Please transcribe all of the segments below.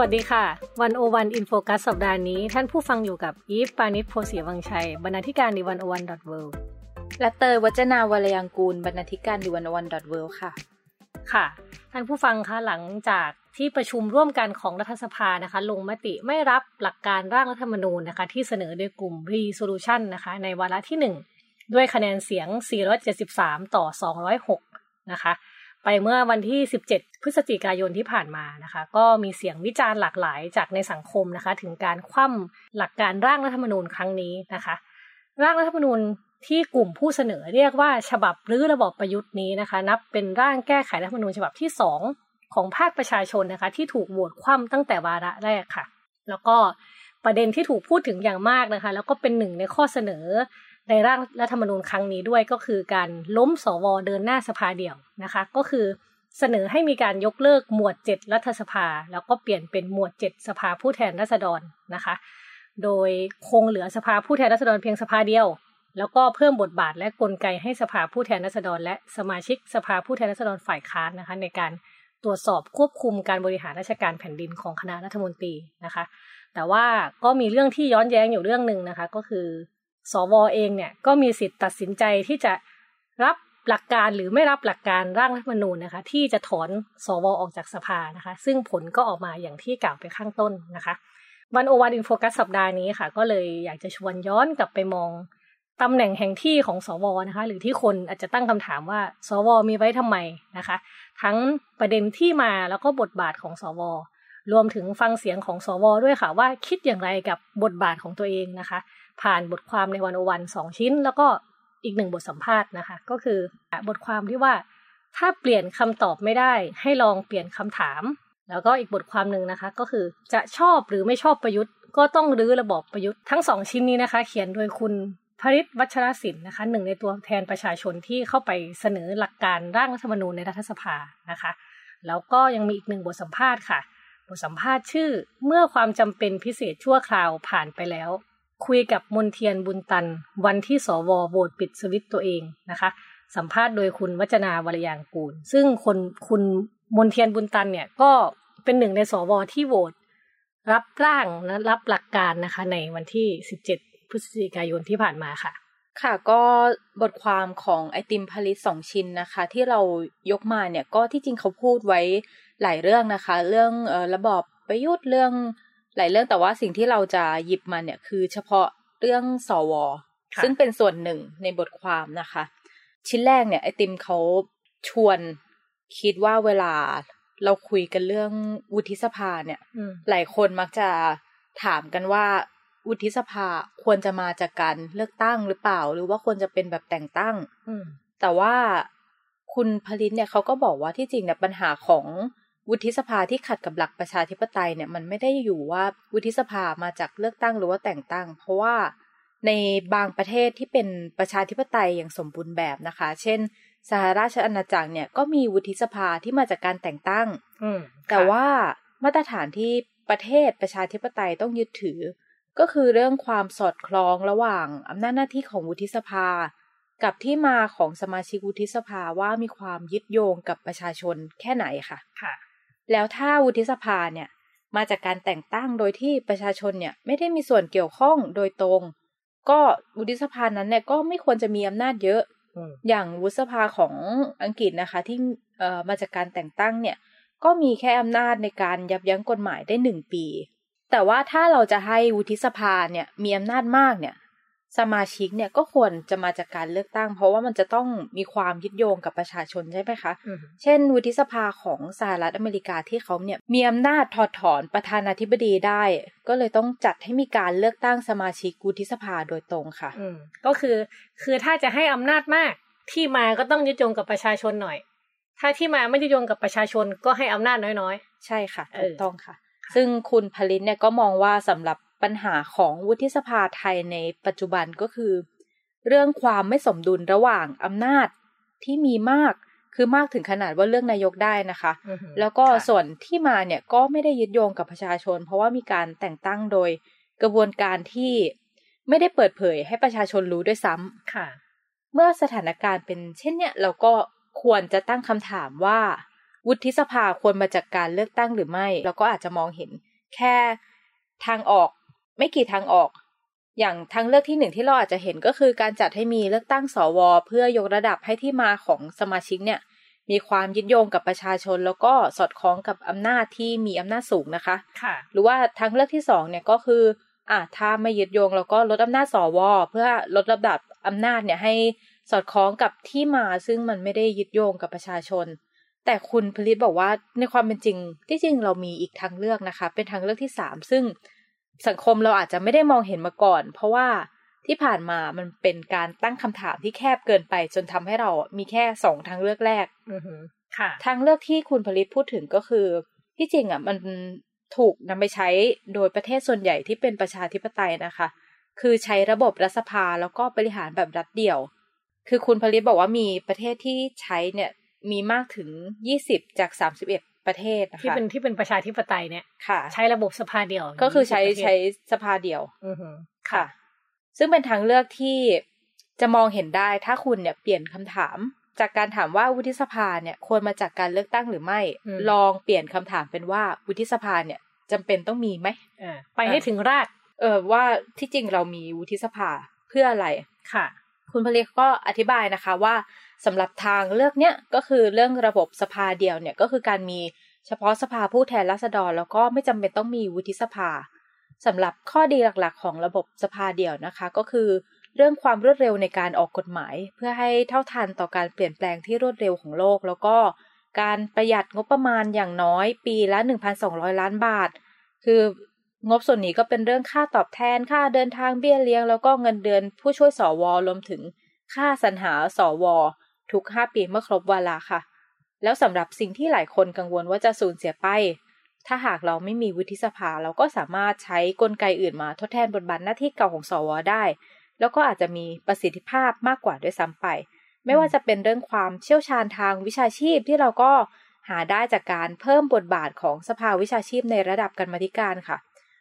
วัสดีค่ะ One O One In Focus สัปดาห์นี้ ท่านผู้ฟังอยู่กับอีฟปาณิส โพธิ์ศรีวังชัย บรรณาธิการ The One O One dot Worldและเตย วจนาวรรลยางกูร บรรณาธิการ The One O One dot World ค่ะ ค่ะ ท่านผู้ฟังคะหลังจากที่ประชุมร่วมกันของรัฐสภานะคะ ลงมติไม่รับหลักการร่างรัฐธรรมนูญนะคะ ที่เสนอโดยกลุ่ม Resolution นะคะ ในวาระที่ 1 ด้วยคะแนนเสียง 473 ต่อ 206 นะคะ ไปเมื่อวันที่ 17 พฤศจิกายนที่ผ่านมานะคะ ก็มีเสียงวิจารณ์หลากหลายจากในสังคมนะคะ ถึงการคว่ำหลักการร่างรัฐธรรมนูญครั้งนี้นะคะ ร่างรัฐธรรมนูญที่กลุ่มผู้เสนอเรียกว่าฉบับรื้อระบอบประยุทธ์นี้นะคะ นับเป็นร่างแก้ไขรัฐธรรมนูญฉบับที่สองของภาคประชาชนนะคะ ที่ถูกโหวตคว่ำตั้งแต่วาระแรกค่ะ แล้วก็ประเด็นที่ถูกพูดถึงอย่างมากนะคะ แล้วก็เป็นหนึ่งในข้อเสนอ ในร่างรัฐธรรมนูญครั้งนี้ด้วยก็คือการล้มสวเดินหน้าสภาเดี่ยวนะคะ ก็คือเสนอให้มีการยกเลิกหมวด 7 รัฐสภา แล้วก็เปลี่ยนเป็นหมวด 7 สภาผู้แทนราษฎรนะคะ โดยคงเหลือสภาผู้แทนราษฎรเพียงสภาเดียว แล้วก็เพิ่มบทบาทและกลไกให้สภาผู้แทนราษฎร และสมาชิกสภาผู้แทนราษฎรฝ่ายค้านนะคะ ในการตรวจสอบควบคุมการบริหารราชการแผ่นดินของคณะรัฐมนตรีนะคะ แต่ว่าก็มีเรื่องที่ย้อนแย้งอยู่เรื่องหนึ่งนะคะ ก็คือ สวเองเนี่ยก็มีสิทธิ์ตัดสินใจที่จะรับหลักการหรือไม่รับหลักการร่างรัฐมนูญนะคะ ที่จะถอนสวออกจากสภานะคะ ซึ่งผลก็ออกมาอย่างที่กล่าวไปข้างต้นนะคะวันโอวันอินโฟกัสสัปดาห์นี้ค่ะ ก็เลยอยากจะชวนย้อนกลับไปมองตำแหน่งแห่งที่ของสวนะคะ หรือที่คนอาจจะตั้งคำถามว่า สวมีไว้ทำไมนะคะ ทั้งประเด็นที่มาแล้วก็บทบาทของสวรวมถึงฟังเสียงของสวด้วยค่ะว่าคิดอย่างไรกับบทบาทของตัวเองนะคะ ผ่านบทความในวันอวันสองชิ้น แล้วก็อีกหนึ่งบทสัมภาษณ์นะคะ ก็คือบทความที่ว่า ถ้าเปลี่ยนคำตอบไม่ได้ ให้ลองเปลี่ยนคำถาม แล้วก็อีกบทความหนึ่งนะคะ ก็คือจะชอบหรือไม่ชอบประยุทธ์ ก็ต้องรื้อระบอบประยุทธ์ทั้งสองชิ้นนี้นะคะ เขียนโดยคุณพริตวัชรศิลป์นะคะหนึ่งในตัวแทนประชาชนที่เข้าไปเสนอหลักการร่างรัฐธรรมนูญในรัฐสภานะคะ แล้วก็ยังมีอีกหนึ่งบทสัมภาษณ์ค่ะ บทสัมภาษณ์ชื่อเมื่อความจำเป็นพิเศษชั่วคราวผ่านไปแล้ว คุยกับมนเทียนบุญตัน วันที่สวโหวตปิดสวิตตัวเองนะคะ สัมภาษณ์โดยคุณวัจนาวรยางกูล ซึ่งคนคุณมนเทียนบุญตันเนี่ยก็เป็นหนึ่งในสวที่โหวตรับร่างและรับหลักการนะคะ ในวันที่สิบเจ็ดพฤศจิกายนที่ผ่านมาค่ะ ค่ะก็บทความของไอติมผลิตสองชิ้นนะคะ ที่เรายกมาเนี่ยก็ที่จริงเขาพูดไว้หลายเรื่องนะคะ เรื่องออระบอบประยุทธ์เรื่อง หลายเรื่องแต่ว่าสิ่งที่เราจะหยิบมาเนี่ยคือเฉพาะเรื่องสว ซึ่งเป็นส่วนหนึ่งในบทความนะคะ ชิ้นแรกเนี่ยไอติมเขาชวนคิดว่าเวลาเราคุยกันเรื่องวุฒิสภาเนี่ยหลายคนมักจะถามกันว่าวุฒิสภาควรจะมาจากการเลือกตั้งหรือเปล่า หรือว่าควรจะเป็นแบบแต่งตั้งแต่ว่าคุณพลินเนี่ยเขาก็บอกว่าที่จริงเนี่ยปัญหาของ วุฒิสภาที่ขัดกับหลักประชาธิปไตยเนี่ยมันไม่ได้อยู่ว่าวุฒิสภามาจากเลือกตั้งหรือว่าแต่งตั้ง เพราะว่าในบางประเทศที่เป็นประชาธิปไตยอย่างสมบูรณ์แบบนะคะ เช่น สหราชอาณาจักรเนี่ยก็มีวุฒิสภาที่มาจากการแต่งตั้งแต่ว่ามาตรฐานที่ประเทศประชาธิปไตยต้องยึดถือ ก็คือเรื่องความสอดคล้องระหว่างอำนาจหน้าที่ของวุฒิสภา กับที่มาของสมาชิกวุฒิสภาว่ามีความยึดโยงกับประชาชนแค่ไหนค่ะ ค่ะ แล้วถ้าวุฒิสภาเนี่ยมาจากการแต่งตั้งโดยที่ประชาชนเนี่ยไม่ได้มีส่วนเกี่ยวข้องโดยตรง ก็วุฒิสภานั้นเนี่ยก็ไม่ควรจะมีอำนาจเยอะ อย่างวุฒิสภาของอังกฤษนะคะ ที่เอ่อมาจากการแต่งตั้งเนี่ย ก็มีแค่อำนาจในการยับยั้งกฎหมายได้หนึ่งปี แต่ว่าถ้าเราจะให้วุฒิสภาเนี่ยมีอำนาจมากเนี่ย สมาชิกเนี่ยก็ควรจะมาจากการเลือกตั้ง เพราะว่ามันจะต้องมีความยึดโยงกับประชาชนใช่ไหมคะ เช่น วุฒิสภาของสหรัฐอเมริกาที่เขาเนี่ยมีอำนาจถอดถอนประธานาธิบดีได้ ก็เลยต้องจัดให้มีการเลือกตั้งสมาชิกวุฒิสภาโดยตรงค่ะก็คือคือถ้าจะให้อำนาจมากที่มาก็ต้องยึดโยงกับประชาชนหน่อย ถ้าที่มาไม่ยึดโยงกับประชาชนก็ให้อำนาจน้อยๆ ใช่ค่ะถูกต้องค่ะ ซึ่งคุณพลินเนี่ยก็มองว่าสำหรับ ปัญหาของวุฒิสภาไทยในปัจจุบันก็คือ เรื่องความไม่สมดุลระหว่างอำนาจที่มีมากคือมากถึงขนาดว่าเลือกนายกได้นะคะอือหือแล้วก็ค่ะส่วนที่มาเนี่ยก็ไม่ได้ยึดโยงกับประชาชน เพราะว่ามีการแต่งตั้งโดยกระบวนการที่ไม่ได้เปิดเผยให้ประชาชนรู้ด้วยซ้ำค่ะ เมื่อสถานการณ์เป็นเช่นเนี้ยเราก็ควรจะตั้งคำถามว่า วุฒิสภาควรมาจากการเลือกตั้งหรือไม่ เราก็อาจจะมองเห็นแค่ทางออก ไม่กี่ทางออก อย่างทางเลือกที่หนึ่งที่เราอาจจะเห็นก็คือการจัดให้มีเลือกตั้งสวเพื่อยกระดับให้ที่มาของสมาชิกเนี่ย มีความยึดโยงกับประชาชน แล้วก็สอดคล้องกับอำนาจที่มีอำนาจสูงนะคะ ค่ะ หรือว่าทางเลือกที่สองเนี่ยก็คืออะถ้าไม่ยึดโยงแล้วก็ลดอำนาจสวเพื่อลดระดับอำนาจเนี่ยให้สอดคล้องกับที่มาซึ่งมันไม่ได้ยึดโยงกับประชาชน แต่คุณผลิตบอกว่าในความเป็นจริง ที่จริงเรามีอีกทางเลือกนะคะ เป็นทางเลือกที่สามซึ่ง สังคมเราอาจจะไม่ได้มองเห็นมาก่อน เพราะว่าที่ผ่านมามันเป็นการตั้งคำถามที่แคบเกินไป จนทำให้เรามีแค่สองทางเลือกแรกอือหือค่ะทางเลือกที่คุณผลิตพูดถึงก็คือ ที่จริงอะมันถูกนำไปใช้โดยประเทศส่วนใหญ่ที่เป็นประชาธิปไตยนะคะ คือใช้ระบบรัฐสภาแล้วก็บริหารแบบรัฐเดี่ยว คือคุณผลิตบอกว่ามีประเทศที่ใช้เนี่ยมีมากถึงยี่สิบจากสามสิบเอ็ด ประเทศนะคะที่เป็นที่เป็นประชาธิปไตยเนี่ยค่ะ ใช้ระบบสภาเดียว ก็คือใช้ประเทศใช้สภาเดียวอือหือค่ะ ซึ่งเป็นทางเลือกที่จะมองเห็นได้ถ้าคุณเนี่ยเปลี่ยนคำถาม จากการถามว่าวุฒิสภาเนี่ยควรมาจากการเลือกตั้งหรือไม่ ลองเปลี่ยนคำถามเป็นว่าวุฒิสภาเนี่ยจำเป็นต้องมีไหมอ่าไปให้ถึงรากเออว่าที่จริงเรามีวุฒิสภาเพื่ออะไรค่ะ คุณผลิตก็อธิบายนะคะว่าสำหรับทางเลือกเนี้ยก็คือเรื่องระบบสภาเดียวเนี่ยก็คือการมีเฉพาะสภาผู้แทนราษฎร แล้วก็ไม่จำเป็นต้องมีวุฒิสภาสำหรับข้อดีหลักๆ ของระบบสภาเดียวนะคะ ก็คือเรื่องความรวดเร็วในการออกกฎหมาย เพื่อให้เท่าทันต่อการเปลี่ยนแปลงที่รวดเร็วของโลก แล้วก็การประหยัดงบประมาณอย่างน้อยปีละ 1,200 ล้านบาท คือ งบส่วนนี้ก็เป็นเรื่องค่าตอบแทนค่าเดินทางเบี้ยเลี้ยง แล้วก็เงินเดือนผู้ช่วยสวรวมถึงค่าสรรหาสวทุก 5 ปีเมื่อครบวาระค่ะ แล้วสำหรับสิ่งที่หลายคนกังวลว่าจะสูญเสียไป ถ้าหากเราไม่มีวุฒิสภาเราก็สามารถใช้กลไกอื่นมาทดแทนบทบาทหน้าที่เก่าของสวได้ แล้วก็อาจจะมีประสิทธิภาพมากกว่าด้วยซ้ำไป ไม่ว่าจะเป็นเรื่องความเชี่ยวชาญทางวิชาชีพที่เราก็หาได้จากการเพิ่มบทบาทของสภาวิชาชีพในระดับกรรมธิการค่ะ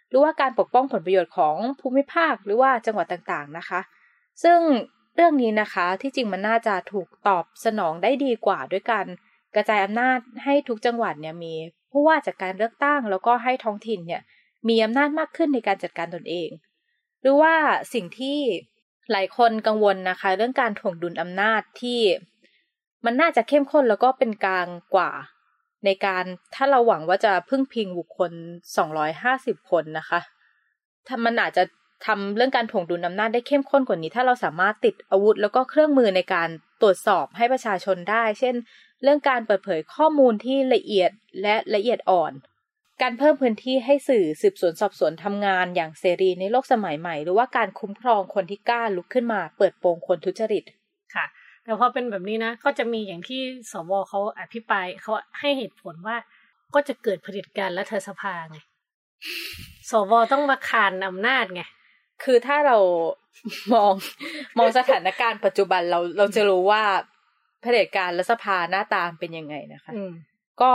หรือว่าการปกป้องผลประโยชน์ของภูมิภาคหรือว่าจังหวัดต่างๆนะคะ ซึ่งเรื่องนี้นะคะที่จริงมันน่าจะถูกตอบสนองได้ดีกว่าด้วยการกระจายอำนาจให้ทุกจังหวัดเนี่ยมีผู้ว่าจากการเลือกตั้ง แล้วก็ให้ท้องถิ่นเนี่ยมีอำนาจมากขึ้นในการจัดการตนเอง หรือว่าสิ่งที่หลายคนกังวลนะคะ เรื่องการถ่วงดุลอำนาจที่มันน่าจะเข้มข้นแล้วก็เป็นกลางกว่า ในการถ้าเราหวังว่าจะพึ่งพิงบุคคล 250 คนนะคะถ้ามันอาจจะทำเรื่องการถ่วงดุลอำนาจได้เข้มข้นกว่านี้ ถ้าเราสามารถติดอาวุธ แล้วก็เครื่องมือในการตรวจสอบให้ประชาชนได้ เช่น เรื่องการเปิดเผยข้อมูลที่ละเอียดและละเอียดอ่อน การเพิ่มพื้นที่ให้สื่อสืบสวนสอบสวนทำงานอย่างเสรีในโลกสมัยใหม่ หรือว่าการคุ้มครองคนที่กล้าลุกขึ้นมา เปิดโปงคนทุจริต แต่พอเป็นแบบนี้นะ ก็จะมีอย่างที่สวเขาอภิปรายเขาให้เหตุผลว่าก็จะเกิดเผด็จการรัฐสภาไง สวต้องมาคานอำนาจไง คือถ้าเรามองมองสถานการณ์ปัจจุบันเราเราจะรู้ว่าเผด็จการรัฐสภาหน้าตามเป็นยังไงนะคะอืมก็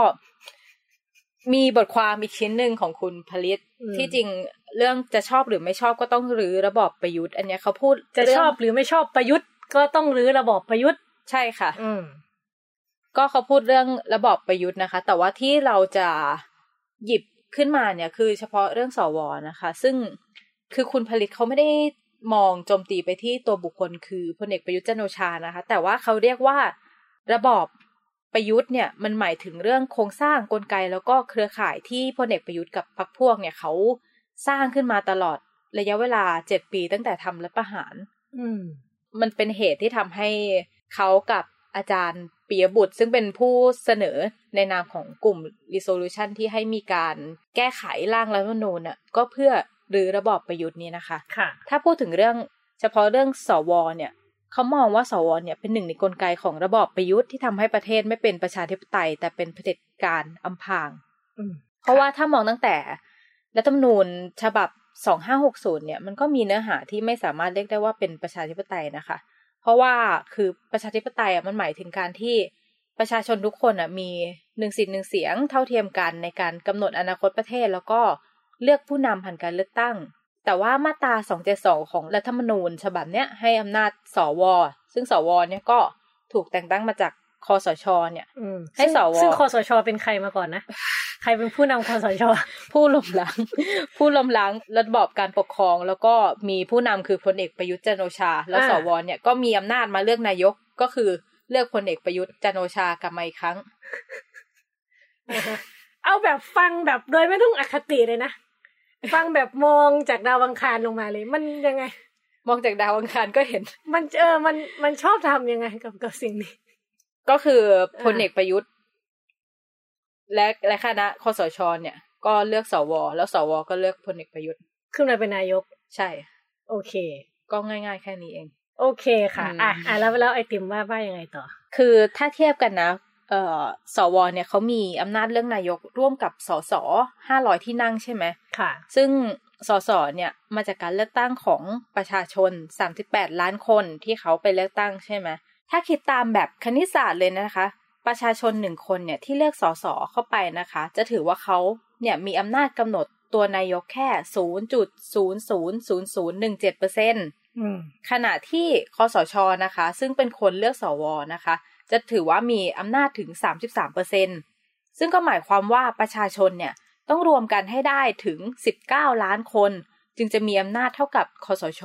มีบทความอีกชิ้นหนึ่งของคุณผลิตอืมที่จริงเรื่องจะชอบหรือไม่ชอบก็ต้องรื้อระบอบประยุทธ์ อันเนี้ยเขาพูดจะเรื่งชอบหรือไม่ชอบประยุทธ์ ก็ต้องรื้อระบอบประยุทธ์ ใช่ค่ะ อืมก็เขาพูดเรื่องระบอบประยุทธ์นะคะ แต่ว่าที่เราจะหยิบขึ้นมาเนี่ย คือเฉพาะเรื่องสวนะคะ ซึ่งคือคุณผลิตเขาไม่ได้มองโจมตีไปที่ตัวบุคคลคือพลเอกประยุทธ์จันทร์โอชานะคะ แต่ว่าเขาเรียกว่าระบอบประยุทธ์เนี่ยมันหมายถึงเรื่องโครงสร้างกลไกแล้วก็เครือข่ายที่พลเอกประยุทธ์กับพรรคพวกเนี่ยเขาสร้างขึ้นมาตลอดระยะเวลาเจ็ดปีตั้งแต่ทำรัฐประหาร อืม มันเป็นเหตุที่ทำให้เขากับอาจารย์ปิยบุตร ซึ่งเป็นผู้เสนอในนามของกลุ่ม resolution ที่ให้มีการแก้ไขร่างรัฐธรรมนูญน่ะก็เพื่อรื้อระบอบประยุทธ์นี้นะคะค่ะ ถ้าพูดถึงเรื่องเฉพาะเรื่องสวเนี่ยเขามองว่าสวเนี่ยเป็นหนึ่งในกลไกของระบอบประยุทธ์ที่ทำให้ประเทศไม่เป็นประชาธิปไตย แต่เป็นเผด็จการอำพรางอืมเพราะว่าถ้ามองตั้งแต่รัฐธรรมนูญฉบับ 2560 เนี่ยมันก็มีเนื้อหาที่ไม่สามารถเรียกได้ว่าเป็นประชาธิปไตยนะคะ เพราะว่าคือประชาธิปไตยอะมันหมายถึงการที่ประชาชนทุกคนอะมีหนึ่งสิทธิ์หนึ่งเสียงเท่าเทียมกันในการกำหนดอนาคตประเทศ แล้วก็เลือกผู้นำผ่านการเลือกตั้ง แต่ว่ามาตรา 272 ของรัฐธรรมนูญฉบับเนี้ยให้อำนาจสว ซึ่งสวเนี่ยก็ถูกแต่งตั้งมาจาก คอสชเนี่ยอืมให้สวซึ่งคอสชเป็นใครมาก่อนนะ ใครเป็นผู้นำคอสช ผู้ล้มล้าง ผู้ล้มล้างระบอบการปกครอง แล้วก็มีผู้นำคือพลเอกประยุทธ์จันทร์โอชา แล้วอ่าสวเนี่ยก็มีอำนาจมาเลือกนายกก็คือเลือกพลเอกประยุทธ์จันทร์โอชากลับมาอีกครั้ง เอาแบบฟังแบบโดยไม่ต้องอคติเลยนะ ฟังแบบมองจากดาวอังคารลงมาเลย มันยังไง มองจากดาวอังคารก็เห็น มันเออมันมันชอบทำยังไงกับกับสิ่งนี้ ก็คือพลเอกประยุทธ์ และและคณะคอสชเนี่ย ก็เลือกสว แล้วสว ก็เลือกพลเอกประยุทธ์ ขึ้นมาเป็นนายก ใช่ โอเค ก็ง่าย ๆ แค่นี้เอง โอเคค่ะอืมอะอะแล้วแล้วไอติมว่าว่ายังไงต่อ คือถ้าเทียบกันนะเอ่อสวเนี่ยเขามีอำนาจเรื่องนายกร่วมกับสสห้าร้อยที่นั่งใช่ไหมค่ะ ซึ่งสสเนี่ยมาจากการเลือกตั้งของประชาชน38ล้านคนที่เขาไปเลือกตั้งใช่ไหม ถ้าคิดตามแบบคณิตศาสตร์เลยนะคะ ประชาชนหนึ่งคนเนี่ยที่เลือกสสเข้าไปนะคะ จะถือว่าเขาเนี่ยมีอำนาจกำหนดตัวนายกแค่0.000017เปอร์เซ็นต์อืมขณะที่คอสชนะคะ ซึ่งเป็นคนเลือกสวนะคะ จะถือว่ามีอำนาจถึง33เปอร์เซ็นซึ่งก็หมายความว่าประชาชนเนี่ยต้องรวมกันให้ได้ถึง19ล้านคน จึงจะมีอำนาจเท่ากับคอสช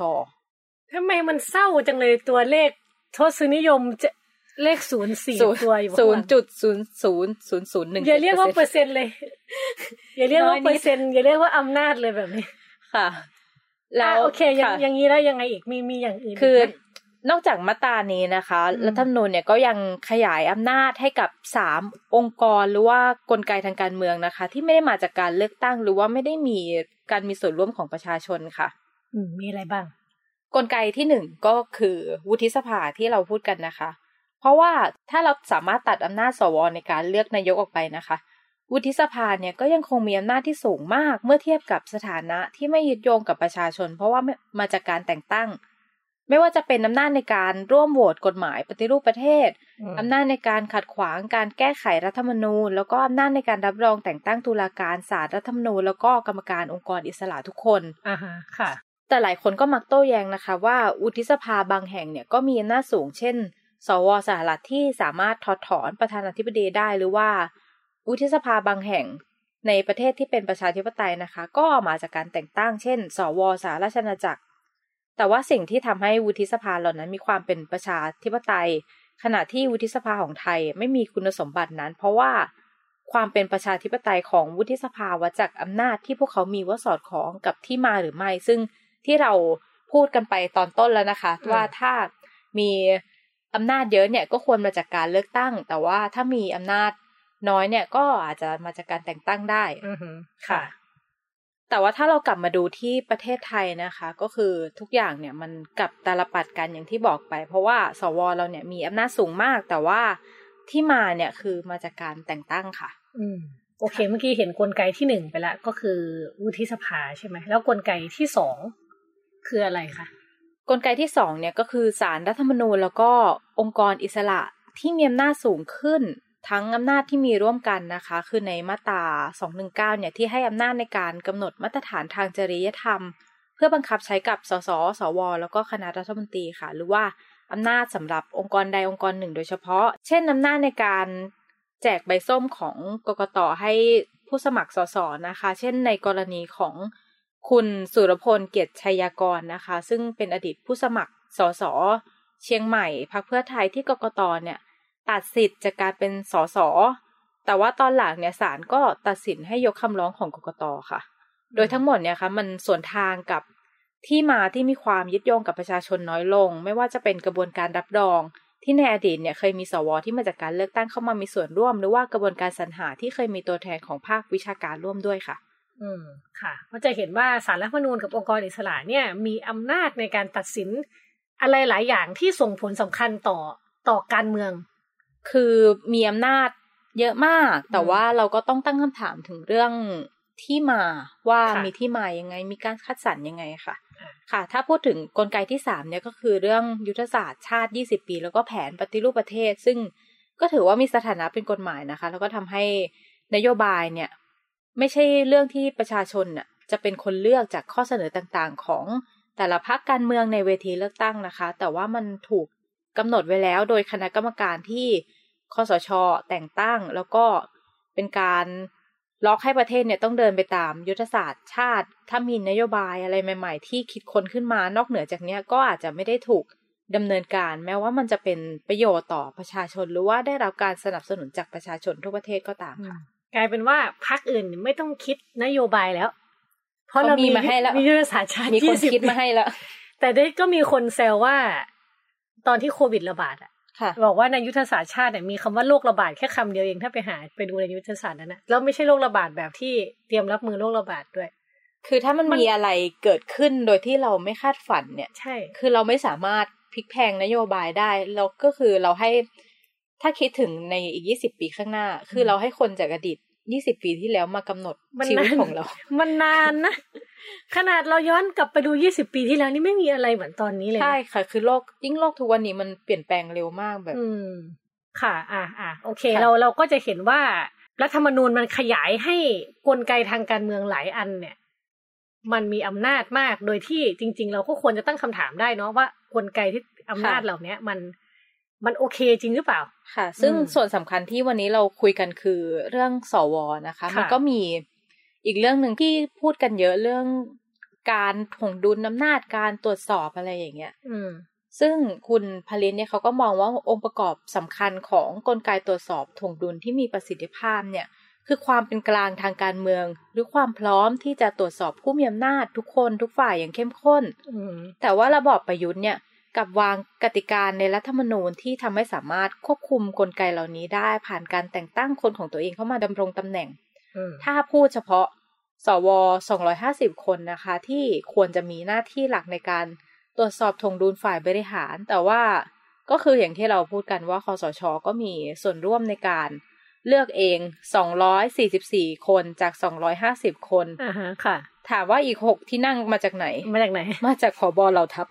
ทำไมมันเศร้าจังเลยตัวเลข ทศนิยมจะเลขศูนย์สี่ตัวอยู่ศูข้างหนลัย์งจุดศูนย์ศูนย์ศูนย์ศูนย์หนึ่งอย่าเรียกว่าเปอร์เซ็นต์เลย อย่าเรียกว่าน้อยนิดเปอร์เซ็นต์อย่าเรียกว่าอำนาจเลยแบบนี้ ค่ะ แล้แล้ววโอเคอย่างค่ะอย่างนี้แล้วยังไงอีกมีมีอย่างอื่นคืออีกไหมนอกจากมาตรานี้นะคะอืมรัฐธรรมนูญเนี่ยก็ยังขยายอำนาจให้กับสามองค์กรหรือว่ากลไกทางการเมืองนะคะ ที่ไม่ได้มาจากการเลือกตั้งหรือว่าไม่ได้มีการมีส่วนร่วมของประชาชนค่ะอืมมีอะไรบ้าง กลไกที่หนึ่งก็คือวุฒิสภาที่เราพูดกันนะคะ เพราะว่าถ้าเราสามารถตัดอำนาจสวในการเลือกนายกออกไปนะคะ วุฒิสภาเนี่ยก็ยังคงมีอำนาจที่สูงมากเมื่อเทียบกับสถานะที่ไม่ยึดโยงกับประชาชน เพราะว่าไม่มาจากการแต่งตั้ง ไม่ว่าจะเป็นอำนาจในการร่วมโหวตกฎหมายปฏิรูปประเทศอืมอำนาจในการขัดขวางการแก้ไขรัฐธรรมนูญ แล้วก็อำนาจในการรับรองแต่งตั้งตุลาการศาลรัฐธรรมนูญ แล้วก็กรรมการองค์กรอิสระทุกคนอ่าฮะค่ะ แต่หลายคนก็มักโต้แย้งนะคะ ว่าวุฒิสภาบางแห่งเนี่ยก็มีอำนาจสูง เช่น สวสหรัฐที่สามารถถอดถอนประธานาธิบดีได้หรือว่าวุฒิสภาบางแห่งในประเทศที่เป็นประชาธิปไตยนะคะ ก็มาจากการแต่งตั้ง เช่น สวสหราชอาณาจักร แต่ว่าสิ่งที่ทำให้วุฒิสภาเหล่านั้นมีความเป็นประชาธิปไตย ขณะที่วุฒิสภาของไทยไม่มีคุณสมบัตินั้น เพราะว่าความเป็นประชาธิปไตยของวุฒิสภาวัดจากอำนาจที่พวกเขามีว่าสอดคล้องกับที่มาหรือไม่ ซึ่ง ที่เราพูดกันไปตอนต้นแล้วนะคะอืมว่าถ้ามีอำนาจเยอะเนี่ยก็ควรมาจากการเลือกตั้ง แต่ว่าถ้ามีอำนาจน้อยเนี่ยก็อาจจะมาจากการแต่งตั้งได้อือฮึค่ะ แต่ว่าถ้าเรากลับมาดูที่ประเทศไทยนะคะ ก็คือทุกอย่างเนี่ยมันกลับตาลปัดกันอย่างที่บอกไป เพราะว่าสวเราเนี่ยมีอำนาจสูงมาก แต่ว่าที่มาเนี่ยคือมาจากการแต่งตั้งค่ะ อืมโอเค เมื่อกี้เห็นกลไกที่หนึ่งไปแล้วก็คือวุฒิสภาใช่ไหมแล้วกลไกที่สอง คืออะไรคะกลไกที่สองเนี่ยก็คือสารรัฐธรรมนูญแล้วก็องค์กรอิสระที่มีอำนาจสูงขึ้น ทั้งอำนาจที่มีร่วมกันนะคะ คือในมาตรา 219 เนี่ยที่ให้อำนาจในการกำหนดมาตรฐานทางจริยธรรม เพื่อบังคับใช้กับสสสว แล้วก็คณะรัฐมนตรีค่ะ หรือว่าอำนาจสำหรับองค์กรใดองค์กรหนึ่ง โดยเฉพาะ เช่นอำนาจในการแจกใบส้มของกกตให้ผู้สมัครสสนะคะ เช่นในกรณีของ คุณสุรพลเกียรติชัยกรนะคะ ซึ่งเป็นอดีตผู้สมัครสสเชียงใหม่พรรคเพื่อไทยที่กกตเนี่ย ตัดสิทธิ์จากการเป็นสสแต่ว่าตอนหลังเนี่ยศาลก็ตัดสินให้ยกคำร้องของกกตค่ะ โดยทั้งหมดเนี่ยค่ะมันส่วนทางกับที่มาที่มีความยึดโยงกับประชาชนน้อยลง ไม่ว่าจะเป็นกระบวนการรับรอง ที่ในอดีตเนี่ยเคยมีสวที่มาจากการเลือกตั้งเข้ามามีส่วนร่วม หรือว่ากระบวนการสรรหาที่เคยมีตัวแทนของภาควิชาการร่วมด้วยค่ะ อืมค่ะก็จะเห็นว่าสารรัฐธรรมนูญกับองค์กรอิสระเนี่ย มีอำนาจในการตัดสินอะไรหลายอย่างที่ส่งผลสำคัญต่อต่อการเมือง คือมีอำนาจเยอะมาก แต่ว่าเราก็ต้องตั้งคำถามถึงเรื่องที่มาว่าค่ะมีที่มายังไง มีการคัดสรรยังไงค่ะ ค่ะ ถ้าพูดถึงกลไกที่สามเนี่ยก็คือเรื่องยุทธศาสตร์ชาติ 20 ปี แล้วก็แผนปฏิรูปประเทศ ซึ่งก็ถือว่ามีสถานะเป็นกฎหมายนะคะ แล้วก็ทำให้นโยบายเนี่ย ไม่ใช่เรื่องที่ประชาชนน่ะจะเป็นคนเลือกจากข้อเสนอต่างๆ ของแต่ละพรรคการเมืองในเวทีเลือกตั้งนะคะ แต่ว่ามันถูกกำหนดไว้แล้วโดยคณะกรรมการที่คอสชแต่งตั้ง แล้วก็เป็นการล็อกให้ประเทศเนี่ยต้องเดินไปตามยุทธศาสตร์ชาติ ถ้ามีนโยบายอะไรใหม่ ๆ ที่คิดค้นขึ้นมานอกเหนือจากนี้ก็อาจจะไม่ได้ถูกดำเนินการ แม้ว่ามันจะเป็นประโยชน์ต่อประชาชนหรือว่าได้รับการสนับสนุนจากประชาชนทั่วประเทศก็ตามค่ะ กลายเป็นว่าพรรคอื่นไม่ต้องคิดนโยบายแล้ว เพราะเขาเรามีมีมาให้แล้วมียุทธศาสตร์ชาติมีคน20คิดมาให้แล้ว แต่ได้ก็มีคนแซวว่า ตอนที่โควิดระบาดอะค่ะบอกว่าในยุทธศาสตร์ชาติเนี่ยมีคำว่าโรคระบาดแค่คำเดียวเองถ้าไปหาไปดูในยุทธศาสตร์นั้นนะแล้วไม่ใช่โรคระบาดแบบที่เตรียมรับมือโรคระบาดด้วย คือถ้ามันมันมีอะไรเกิดขึ้นโดยที่เราไม่คาดฝันเนี่ย ใช่ คือเราไม่สามารถพลิกแพลงนโยบายได้เราก็คือเราให้ ถ้าคิดถึงในอีกยี่สิบปีข้างหน้า คือเราให้คนจากอดีตยี่สิบปีที่แล้วมากำหนดมันชีวิตนานของเรา มันนานนะ ขนาดเราย้อนกลับไปดูยี่สิบปีที่แล้วนี่ไม่มีอะไรเหมือนตอนนี้เลยนะใช่ค่ะ คือโลกยิ่งโลกทุกวันนี้มันเปลี่ยนแปลงเร็วมากแบบ อืม ค่ะ อ่าอ่าโอเคค่ะเราเราก็จะเห็นว่ารัฐธรรมนูญมันขยายให้กลไกทางการเมืองหลายอันเนี่ย มันมีอำนาจมากโดยที่จริง ๆ เราก็ควรจะตั้งคำถามได้เนาะว่ากลไกที่อำนาจเหล่าเนี้ย มัน มันโอเคจริงหรือเปล่า ค่ะ ซึ่งอืมส่วนสำคัญที่วันนี้เราคุยกันคือเรื่องสวนะคะค่ะมันก็มีอีกเรื่องหนึ่งที่พูดกันเยอะเรื่องการถ่วงดุลน้ำนาจการตรวจสอบอะไรอย่างเงี้ย อืม ซึ่งคุณพลินเนี่ยเขาก็มองว่าองค์ประกอบสำคัญของกลไกตรวจสอบถ่วงดุลที่มีประสิทธิภาพเนี่ย คือความเป็นกลางทางการเมือง หรือความพร้อมที่จะตรวจสอบผู้มีอำนาจทุกคนทุกฝ่ายอย่างเข้มข้นอืมแต่ว่าระบอบประยุทธ์เนี่ย กลับวางกติกาในรัฐธรรมนูญที่ทำให้สามารถควบคุมกลไกเหล่านี้ได้ ผ่านการแต่งตั้งคนของตัวเองเข้ามาดำรงตำแหน่งอืมถ้าพูดเฉพาะ สว250 คนนะคะ ที่ควรจะมีหน้าที่หลักในการตรวจสอบทวงดุลฝ่ายบริหาร แต่ว่าก็คืออย่างที่เราพูดกันว่าคอสช ก็มีส่วนร่วมในการเลือกเอง 244 คนจาก 250 คนอ่าฮะค่ะ ถามว่าอีก 6 ที่นั่งมาจากไหน มาจากไหน มาจากผบเหล่าทัพ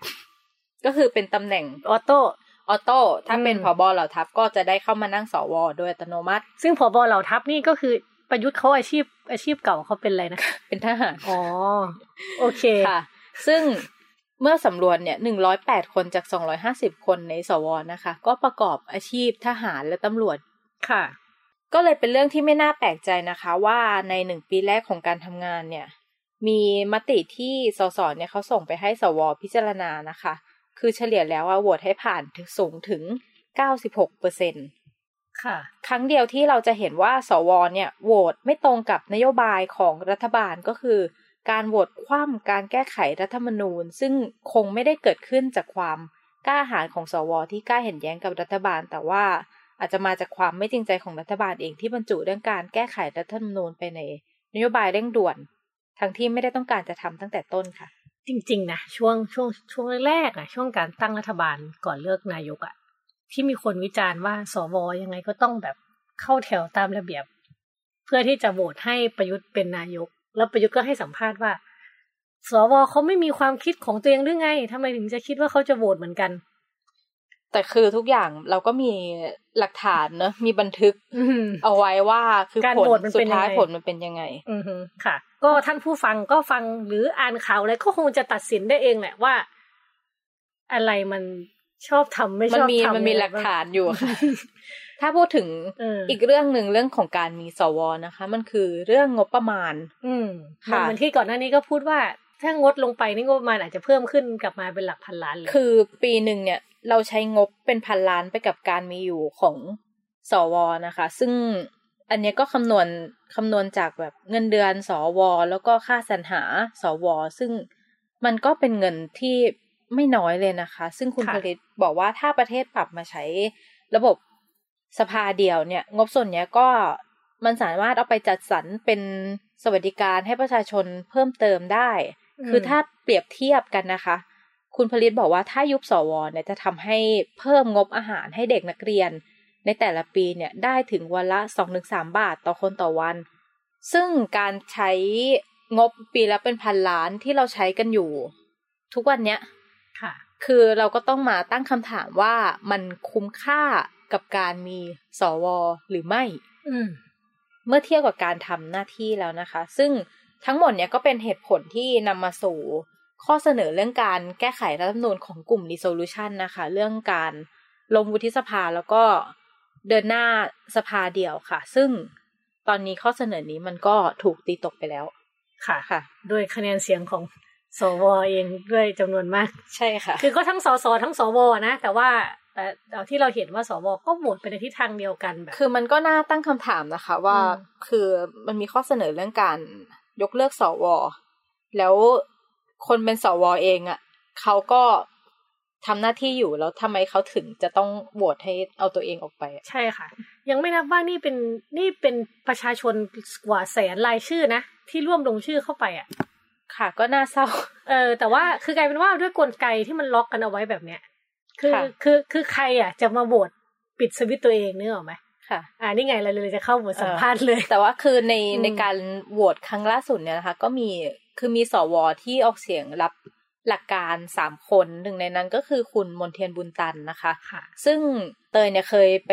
ก็คือเป็นตำแหน่งออโต้ออโต้ถ้าเป็นอืมผบเหล่าทัพก็จะได้เข้ามานั่งสวโดยอัตโนมัติ ซึ่งผบเหล่าทัพนี่ก็คือประยุทธ์เขาอาชีพอาชีพเก่าเขาเป็นอะไรนะเป็นทหารอ๋อโอเคค่ะ ซึ่งเมื่อสำรวจเนี่ยหนึ่งร้อยแปดคนจากสองร้อยห้าสิบคนในสวนะคะ ก็ประกอบอาชีพทหารและตำรวจค่ะ ก็เลยเป็นเรื่องที่ไม่น่าแปลกใจนะคะ ว่าในหนึ่งปีแรกของการทำงานเนี่ย มีมติที่สสเนี่ยเขาส่งไปให้สวพิจารณานะคะ คือเฉลี่ยแล้วว่าโหวตให้ผ่านถึงสูงถึง 96เปอร์เซ็นต์ค่ะ ครั้งเดียวที่เราจะเห็นว่าสวเนี่ยโหวตไม่ตรงกับนโยบายของรัฐบาลก็คือ การโหวตคว่ำการแก้ไขรัฐธรรมนูญ ซึ่งคงไม่ได้เกิดขึ้นจากความกล้าหาญของสวที่กล้าเห็นแย้งกับรัฐบาล แต่ว่าอาจจะมาจากความไม่จริงใจของรัฐบาลเองที่บรรจุเรื่องการแก้ไขรัฐธรรมนูญไปในนโยบายเร่งด่วน ทั้งที่ไม่ได้ต้องการจะทำตั้งแต่ต้นค่ะ จริง ๆ นะ ช่วงช่วงช่วงแรกๆอะช่วงการตั้งรัฐบาลก่อนเลือกนายกอะที่มีคนวิจารณ์ว่าสวยังไงก็ต้องแบบเข้าแถวตามระเบียบ เพื่อที่จะโหวตให้ประยุทธ์เป็นนายก แล้วประยุทธ์ก็ให้สัมภาษณ์ว่า สวเขาไม่มีความคิดของตัวเองหรือไงทำไมถึงจะคิดว่าเขาจะโหวตเหมือนกัน แต่คือทุกอย่างเราก็มีหลักฐานเนอะมีบันทึกอืมเอาไว้ว่าคือการผลโหวตมันสุเป็ดนยังไงท้ายผลมันเป็นยังไง อือฮึค่ะ ก็ท่านผู้ฟังก็ฟังหรืออ่านข่าวอะไรก็คงจะตัดสินได้เองแหละว่า อะไรมันชอบทำไม่มัชนอบมีทำมันมีอะไรหลักบ้งฐานอยู่ค่ะ ถ้าพูดถึงเอออีกเรื่องหนึ่งเรื่องของการมีสวนะคะ มันคือเรื่องงบประมาณ อืมค่ะเหมือนที่ก่อนหน้านี้ก็พูดว่า ถ้างดลงไปนี่งบประมาณอาจจะเพิ่มขึ้นกลับมาเป็นหลักพันล้านเลย คือปีหนึ่งเนี่ยเราใช้งบเป็นพันล้านไปกับการมีอยู่ของสวนะคะ ซึ่ง อันเนี้ยก็คำนวณคำนวณจากแบบเงินเดือนสวแล้วก็ค่าสรรหาสวซึ่งมันก็เป็นเงินที่ไม่น้อยเลยนะคะ ซึ่งคุณผลิตบอกว่าถ้าประเทศปรับมาใช้ระบบสภาเดียวเนี่ย งบส่วนเนี้ยก็มันสามารถเอาไปจัดสรรเป็นสวัสดิการให้ประชาชนเพิ่มเติมได้ คือถ้าเปรียบเทียบกันนะคะ คุณผลิตบอกว่าถ้ายุบสวเนี่ยจะทำให้เพิ่มงบอาหารให้เด็กนักเรียน ในแต่ละปีเนี่ยได้ถึงวันละ 2-3 บาทต่อคนต่อวัน ซึ่งการใช้งบปีละเป็นพันล้านที่เราใช้กันอยู่ ทุกวันเนี้ยค่ะ คือเราก็ต้องมาตั้งคำถามว่ามันคุ้มค่ากับการมีสวหรือไม่ อืมเมื่อเทียบกับการทำหน้าที่แล้วนะคะ ซึ่งทั้งหมดเนี่ยก็เป็นเหตุผลที่นำมาสู่ข้อเสนอเรื่องการแก้ไขรัฐธรรมนูญของกลุ่ม resolution นะคะ เรื่องการลงวุฒิสภาแล้วก็ เดินหน้าสภาเดียวค่ะ ซึ่งตอนนี้ข้อเสนอนี้มันก็ถูกตีตกไปแล้ว ค่ะค่ะ ด้วยคะแนนเสียงของสวเองด้วยจำนวนมาก ใช่ค่ะ คือก็ทั้งสสทั้งสวนะแต่ว่าแต่เอาที่เราเห็นว่าสวก็โหวตไปในทิศทางเดียวกันแบบคือมันก็น่าตั้งคำถามนะคะ ว่าอืมคือมันมีข้อเสนอเรื่องการยกเลิกสวแล้วคนเป็นสวเองอะ่ะเขาก็ ทำหน้าที่อยู่แล้วทำไมเขาถึงจะต้องโหวตให้เอาตัวเองออกไปอะใช่ค่ะ ยังไม่นับว่านี่เป็นนี่เป็นประชาชนกว่าแสนรายชื่อนะ ที่ร่วมลงชื่อเข้าไปอะ ค่ะ ก็น่าเศร้า เออ แต่ว่าคือกลายเป็นว่าด้วยกลไกที่มันล็อกกันเอาไว้แบบเนี้ย คือค่ะคือคือใครอะ จะมาโหวตปิดสวิตช์ตัวเองนึกออกไหมค่ะอ่านี่ไงเราเลยจะเข้าบทสัมภาษณ์เลย แต่ว่าคือในอืมในการโหวตครั้งล่าสุดเนี่ยนะคะ ก็มีคือมีสวที่ออกเสียงรับ หลักการสามคนหนึ่งในนั้นก็คือคุณมนเทียนบุญตันนะคะค่ะซึ่งเตยเนี่ยเคยไป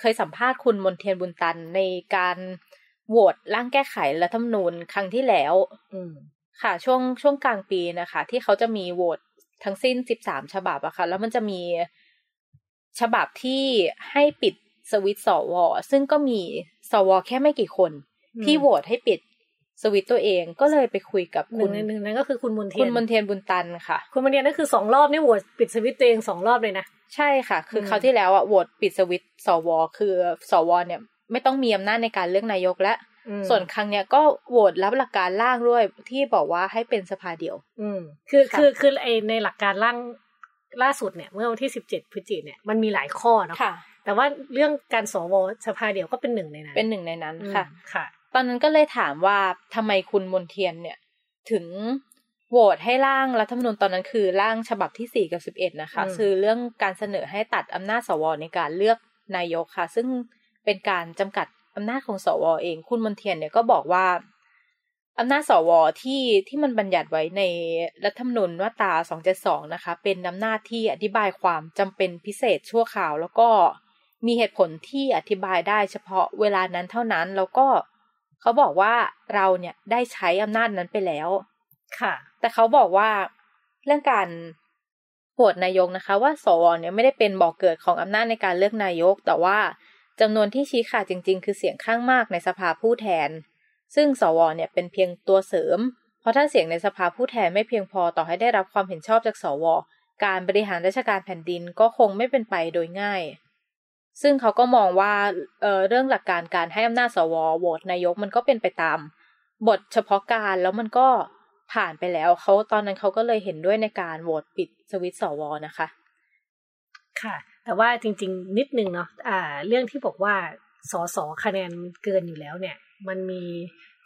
เคยสัมภาษณ์คุณมนเทียนบุญตันในการโหวตร่างแก้ไขรัฐธรรมนูญครั้งที่แล้ว อืมค่ะ ช่วงช่วงกลางปีนะคะ ที่เขาจะมีโหวตทั้งสิ้นสิบสามฉบับอะค่ะ แล้วมันจะมีฉบับที่ให้ปิดสวิตช์สวซึ่งก็มีสวแค่ไม่กี่คนอืมที่โหวตให้ปิด สวิตช์ตัวเองก็เลยไปคุยกับหคุนึ่ณงในหนึ่งนั้นก็คือคุณมนเทีคุยณนมนเทียนบุญตันค่ะ คุณมนเทียนนั่นคือสองรอบนี่โหวตปิดสวิตช์ตัวเองสองรอบเลยนะ ใช่ค่ะ คืออมคราวที่แล้วอะโหวตปิดสวิตช์สวคือสวเนี่ยไม่ต้องมีอำนาจในการเลือกนายกและอืมส่วนครั้งเนี้ยก็โหวตรับหลักการร่างด้วยที่บอกว่าให้เป็นสภาเดียว อืมคือค่ะคือคือไอในหลักการร่างล่าสุดเนี่ย เมื่อวันที่สิบเจ็ดพฤศจิกเนี่ยมันมีหลายข้อเนาะค่ะแต่ว่าเรื่องการสวสภาเดียวก็เป็นหนึ่งในนั้น เป็นหนึ่งในนั้นอืมค่ะ ค่ะ ตอนนั้นก็เลยถามว่าทำไมคุณมนเทียนเนี่ย ถึงโหวตให้ร่างรัฐธรรมนูญตอนนั้นคือร่างฉบับที่สี่กับสิบเอ็ดนะคะอืมคือเรื่องการเสนอให้ตัดอำนาจสวในการเลือกนายกค่ะ ซึ่งเป็นการจำกัดอำนาจของสวเอง คุณมนเทียนเนี่ยก็บอกว่าอำนาจสวที่ที่มันบัญญัติไว้ในรัฐธรรมนูญมาตรา272 นะคะ เป็นอำนาจที่อธิบายความจำเป็นพิเศษชั่วคราว แล้วก็มีเหตุผลที่อธิบายได้เฉพาะเวลานั้นเท่านั้น แล้วก็ เขาบอกว่าเราเนี่ยได้ใช้อำนาจนั้นไปแล้ว ค่ะ แต่เขาบอกว่าเรื่องการโหวตนายกนะคะ ว่าสวเนี่ยไม่ได้เป็นบ่อกเกิดของอำนาจในการเลือกนายก แต่ว่าจำนวนที่ชี้ขาดจริง ๆ คือเสียงข้างมากในสภาผู้แทน ซึ่งสวเนี่ยเป็นเพียงตัวเสริม เพราะถ้าเสียงในสภาผู้แทนไม่เพียงพอต่อให้ได้รับความเห็นชอบจากสวการบริหารราชการแผ่นดินก็คงไม่เป็นไปโดยง่าย ซึ่งเขาก็มองว่าเอ่อเรื่องหลักการการให้อำนาจสวโหวตนายกมันก็เป็นไปตาม บทเฉพาะการแล้วมันก็ผ่านไปแล้วเขาตอนนั้นเขาก็เลยเห็นด้วยในการโหวตปิดสวิตช์สวนะคะ ค่ะ แต่ว่าจริง ๆ นิดนึงเนาะอ่าเรื่องที่บอกว่าสอสอคะแนนเกินอยู่แล้วเนี่ย มันมี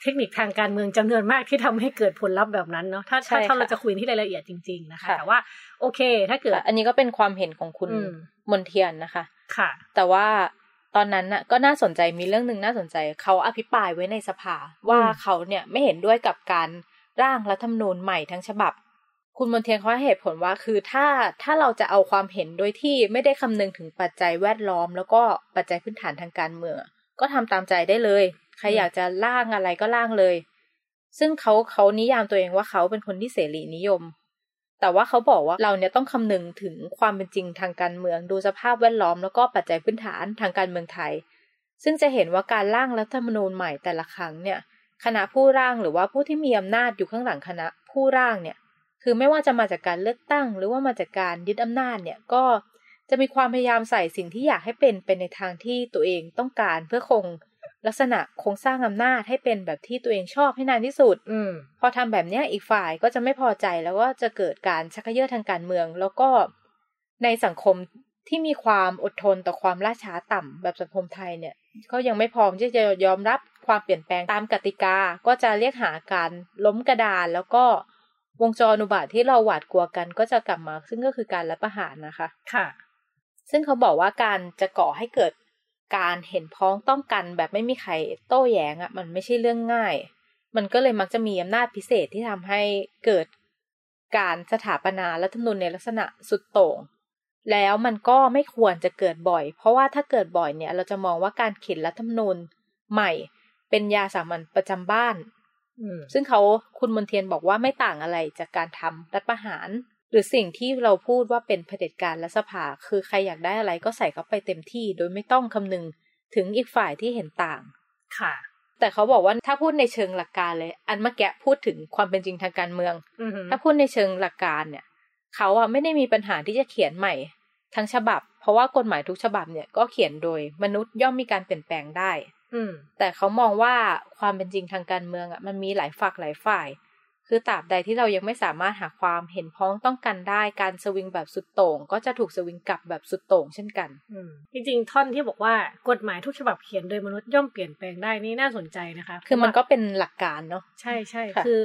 เทคนิคทางการเมืองจำนวนมากที่ทำให้เกิดผลลัพธ์แบบนั้นเนาะถ้าใช่ถ้าถ้าค่ะเราจะคุยที่รายละเอียดจริง ๆ นะคะค่ะแต่ว่าโอเค ถ้าเกิด อันนี้ก็เป็นความเห็นของคุณอืมมนเทียนนะคะ ค่ะ แต่ว่าตอนนั้นน่ะก็น่าสนใจมีเรื่องหนึ่งน่าสนใจ เขาอภิปรายไว้ในสภา ว่าเขาเนี่ยไม่เห็นด้วยกับการร่างรัฐธรรมนูญใหม่ทั้งฉบับ คุณมนเทียนเขาให้เหตุผลว่าคือถ้าถ้าเราจะเอาความเห็นโดยที่ไม่ได้คำนึงถึงปัจจัยแวดล้อม แล้วก็ปัจจัยพื้นฐานทางการเมืองก็ทำตามใจได้เลย ใครอืมอยากจะร่างอะไรก็ร่างเลย ซึ่งเขาเขานิยามตัวเองว่าเขาเป็นคนที่เสรีนิยม แต่ว่าเขาบอกว่าเราเนี่ยต้องคำนึงถึงความเป็นจริงทางการเมือง ดูสภาพแวดล้อมแล้วก็ปัจจัยพื้นฐานทางการเมืองไทย ซึ่งจะเห็นว่าการร่างรัฐธรรมนูญใหม่แต่ละครั้งเนี่ยคณะผู้ร่างหรือว่าผู้ที่มีอำนาจอยู่ข้างหลังคณะผู้ร่างเนี่ยคือไม่ว่าจะมาจากการเลือกตั้ง หรือว่ามาจากการยึดอำนาจเนี่ยก็จะมีความพยายามใส่สิ่งที่อยากให้เป็นเป็นในทางที่ตัวเองต้องการเพื่อคง ลักษณะโครงสร้างอำนาจให้เป็นแบบที่ตัวเองชอบให้นานที่สุด อืมพอทำแบบเนี้ยอีกฝ่ายก็จะไม่พอใจแล้วก็จะเกิดการชักเยื่อทางการเมือง แล้วก็ในสังคมที่มีความอดทนต่อความล่าช้าต่ำแบบสังคมไทยเนี่ยก็ยังไม่พร้อมที่จะยอมรับความเปลี่ยนแปลงตามกติกา ก็จะเรียกหาการล้มกระดานแล้วก็วงจรอุบาทที่เราหวาดกลัวกันก็จะกลับมา ซึ่งก็คือการรัฐประหารนะคะ ค่ะ ซึ่งเขาบอกว่าการจะก่อให้เกิด การเห็นพ้องต้องกันแบบไม่มีใครโต้แย้งอะ่ะ มันไม่ใช่เรื่องง่าย มันก็เลยมักจะมีอำนาจพิเศษที่ทำให้เกิดการสถาปนารัฐธรรมนูญในลักษณะสุดโต่งแล้วมันก็ไม่ควรจะเกิดบ่อย เพราะว่าถ้าเกิดบ่อยเนี่ย เราจะมองว่าการเขียนรัฐธรรมนูญใหม่ เป็นยาสามัญประจำบ้านอืมซึ่งเขาคุณมนเทียนบอกว่าไม่ต่างอะไรจากการทำรัฐประหาร หรือสิ่งที่เราพูดว่าเป็นเผด็จการรัฐสภา คือใครอยากได้อะไรก็ใส่เข้าไปเต็มที่ โดยไม่ต้องคำนึงถึงอีกฝ่ายที่เห็นต่าง ค่ะ แต่เขาบอกว่าถ้าพูดในเชิงหลักการเลย อันเมื่อกี้พูดถึงความเป็นจริงทางการเมืองอือหือถ้าพูดในเชิงหลักการเนี่ย เขาอะไม่ได้มีปัญหาที่จะเขียนใหม่ ทั้งฉบับ เพราะว่ากฎหมายทุกฉบับเนี่ยก็เขียนโดยมนุษย์ย่อมมีการเปลี่ยนแปลงได้ อืมแต่เขามองว่าความเป็นจริงทางการเมืองอะมันมีหลายฝักหลายฝ่าย คือตราบใดที่เรายังไม่สามารถหาความเห็นพ้องต้องกันได้การสวิงแบบสุดโต่ง ก็จะถูกสวิงกลับแบบสุดโต่งเช่นกันอืมจริงๆท่อนที่บอกว่ากฎหมายทุกฉบับเขียนโดยมนุษย์ย่อมเปลี่ยนแปลงได้นี่น่าสนใจนะคะ คือมันเพก็ราะว่าเป็นหลักการเนาะใช่ใช่ค่ะคือ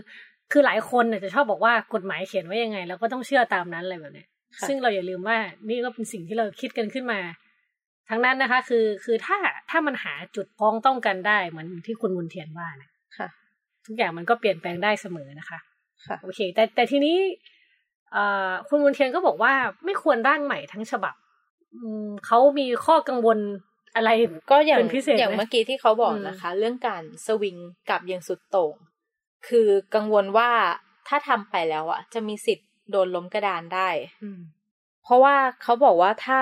คือหลายคนเนี่ยจะชอบบอกว่ากฎหมายเขียนไว้ยังไงเราก็ต้องเชื่อตามนั้นอะไรแบบเนี้ยค่ะซึ่งเราอย่าลืมว่านี่ก็เป็นสิ่งที่เราคิดกันขึ้นมาทั้งนั้นนะคะ คือคือถ้าถ้ามันหาจุดพ้องต้องกันได้เหมือนที่คุณมุนเทียนว่านะค่ะ ทุกอย่างมันก็เปลี่ยนแปลงได้เสมอนะคะค่ะโอเค แต่แต่ทีนี้เอ่อคุณมุนเทียนก็บอกว่าไม่ควรร่างใหม่ทั้งฉบับอืมเขามีข้อกังวลอะไรก็อย่างเป็นพิเศษอย่างไหมเมื่อกี้ที่เขาบอกอืมนะคะ เรื่องการสวิงกลับอย่างสุดโต่งคือกังวลว่าถ้าทำไปแล้วอะ จะมีสิทธิ์โดนล้มกระดานได้อืมเพราะว่าเขาบอกว่าถ้า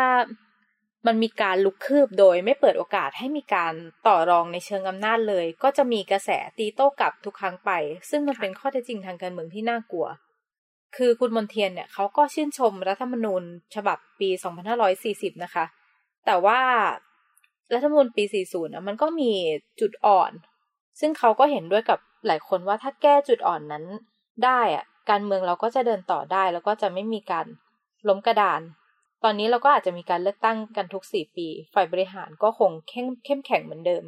มันมีการลุกคืบโดยไม่เปิดโอกาสให้มีการต่อรองในเชิงอำนาจเลย ก็จะมีกระแสตีโต้กลับทุกครั้งไป ซึ่งมันเป็นข้อเท็จจริงทางการเมืองที่น่ากลัว คือคุณมนเทียนเนี่ยเขาก็ชื่นชมรัฐธรรมนูญ ฉบับปี 2540 นะคะ แต่ว่ารัฐธรรมนูญปี 40นะมันก็มีจุดอ่อน ซึ่งเขาก็เห็นด้วยกับหลายคนว่าถ้าแก้จุดอ่อนนั้นได้อะการเมืองเราก็จะเดินต่อได้แล้วก็จะไม่มีการล้มกระดาน ตอนนี้เราก็อาจจะมีการเลือกตั้งกันทุกสี่ปี ฝ่ายบริหารก็คงเข้มเข้มแข็งเหมือนเดิม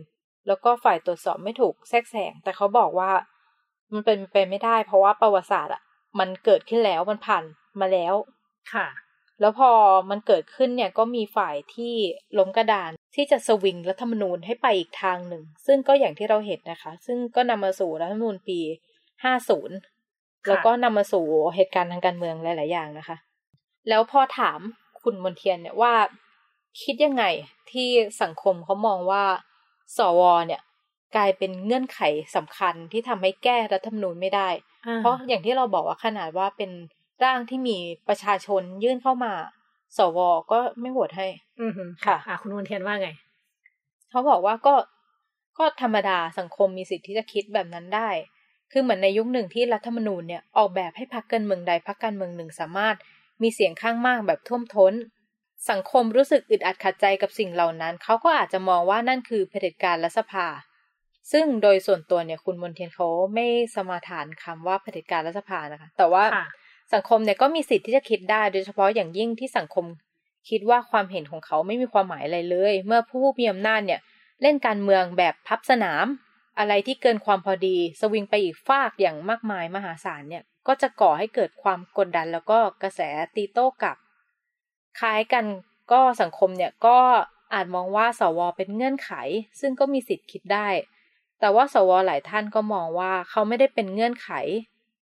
แล้วก็ฝ่ายตรวจสอบไม่ถูกแทรกแซงแต่เขาบอกว่า มันเป็นไปไม่ได้ เพราะว่าประวัติศาสตร์อะ มันเกิดขึ้นแล้วมันผ่านมาแล้วค่ะ แล้วพอมันเกิดขึ้นเนี่ยก็มีฝ่ายที่ล้มกระดานที่จะสวิงรัฐธรรมนูญให้ไปอีกทางหนึ่ง ซึ่งก็อย่างที่เราเห็นนะคะ ซึ่งก็นำมาสู่รัฐธรรมนูญปี50แล้วก็นำมาสู่เหตุการณ์ทางการเมืองหลาย ๆ อย่างนะคะ แล้วพอถาม คุณมนเทียนเนี่ยว่า คิดยังไงที่สังคมเขามองว่า สวเนี่ย กลายเป็นเงื่อนไขสำคัญที่ทำให้แก้รัฐธรรมนูญไม่ได้อ่าเพราะอย่างที่เราบอกว่าขนาดว่าเป็นร่างที่มีประชาชนยื่นเข้ามา สวก็ไม่โหวตให้ อือหือค่ะอ่าคุณมุนเทียนว่าไง เขาบอกว่าก็ก็ธรรมดาสังคมมีสิทธิ์ที่จะคิดแบบนั้นได้ คือเหมือนในยุคหนึ่งที่รัฐธรรมนูญเนี่ยออกแบบให้พรรคการเมืองใดพรรคการเมืองหนึ่งสามารถ มีเสียงข้างมากแบบท่วมท้น สังคมรู้สึกอึดอัดขัดใจกับสิ่งเหล่านั้น เขาก็อาจจะมองว่านั่นคือเผด็จการรัฐสภา ซึ่งโดยส่วนตัวเนี่ยคุณมนเทียนเขาไม่สมาทานคำว่าเผด็จการรัฐสภานะคะ แต่ว่าค่ะสังคมเนี่ยก็มีสิทธิ์ที่จะคิดได้ โดยเฉพาะอย่างยิ่งที่สังคมคิดว่าความเห็นของเขาไม่มีความหมายอะไรเลย เมื่อผู้มีอำนาจเนี่ยเล่นการเมืองแบบพับสนาม อะไรที่เกินความพอดี สวิงไปอีกฟากอย่างมากมายมหาศาลเนี่ย ก็จะก่อให้เกิดความกดดันแล้วก็กระแสตีโต้กลับ คล้ายกันก็สังคมเนี่ยก็อาจมองว่าสวเป็นเงื่อนไข ซึ่งก็มีสิทธิ์คิดได้ แต่ว่าสวหลายท่านก็มองว่าเขาไม่ได้เป็นเงื่อนไข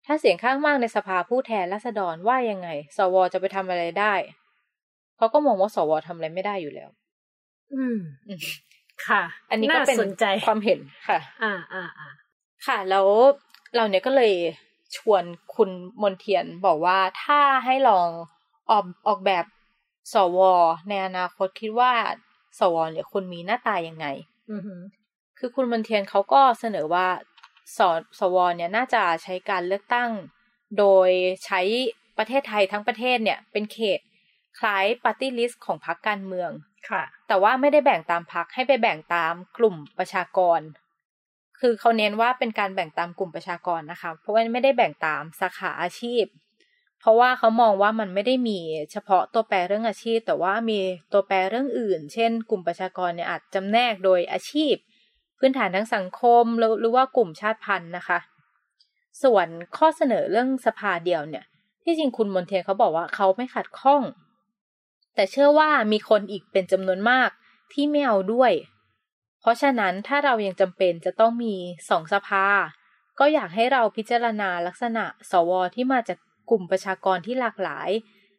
ถ้าเสียงข้างมากในสภาผู้แทนราษฎรว่ายังไง สวจะไปทำอะไรได้เขาก็มองว่าสวทำอะไรไม่ได้อยู่แล้ว อืมอืมค่ะ อันนี้ก็เป็นสนใจความเห็นค่ะ อ่าอ่าอ่าค่ะแล้วเราเนี่ยก็เลย ชวนคุณมนเทียนบอกว่าถ้าให้ลองออกออกแบบสวในอนาคตคิดว่าสวเนี่ยคุณมีหน้าตายังไงอือหือคือคุณมนเทียนเขาก็เสนอว่าสสวเนี่ยน่าจะใช้การเลือกตั้ง โดยใช้ประเทศไทยทั้งประเทศเนี่ย เป็นเขตคล้ายปาร์ตี้ลิสต์ของพรรคการเมือง ค่ะ แต่ว่าไม่ได้แบ่งตามพรรคให้ไปแบ่งตามกลุ่มประชากร คือเขาเน้นว่าเป็นการแบ่งตามกลุ่มประชากรนะคะ เพราะว่าไม่ได้แบ่งตามสาขาอาชีพ เพราะว่าเขามองว่ามันไม่ได้มีเฉพาะตัวแปรเรื่องอาชีพ แต่ว่ามีตัวแปรเรื่องอื่น เช่น กลุ่มประชากรเนี่ยอาจจำแนกโดยอาชีพ พื้นฐานทางสังคมหรือหรือว่ากลุ่มชาติพันธุ์นะคะ ส่วนข้อเสนอเรื่องสภาเดียวเนี่ย ที่จริงคุณมนเทียนเขาบอกว่าเขาไม่ขัดข้อง แต่เชื่อว่ามีคนอีกเป็นจำนวนมากที่ไม่เอาด้วย เพราะฉะนั้นถ้าเรายังจำเป็นจะต้องมีสองสภา ก็อยากให้เราพิจารณาลักษณะ สวที่มาจากกลุ่มประชากรที่หลากหลาย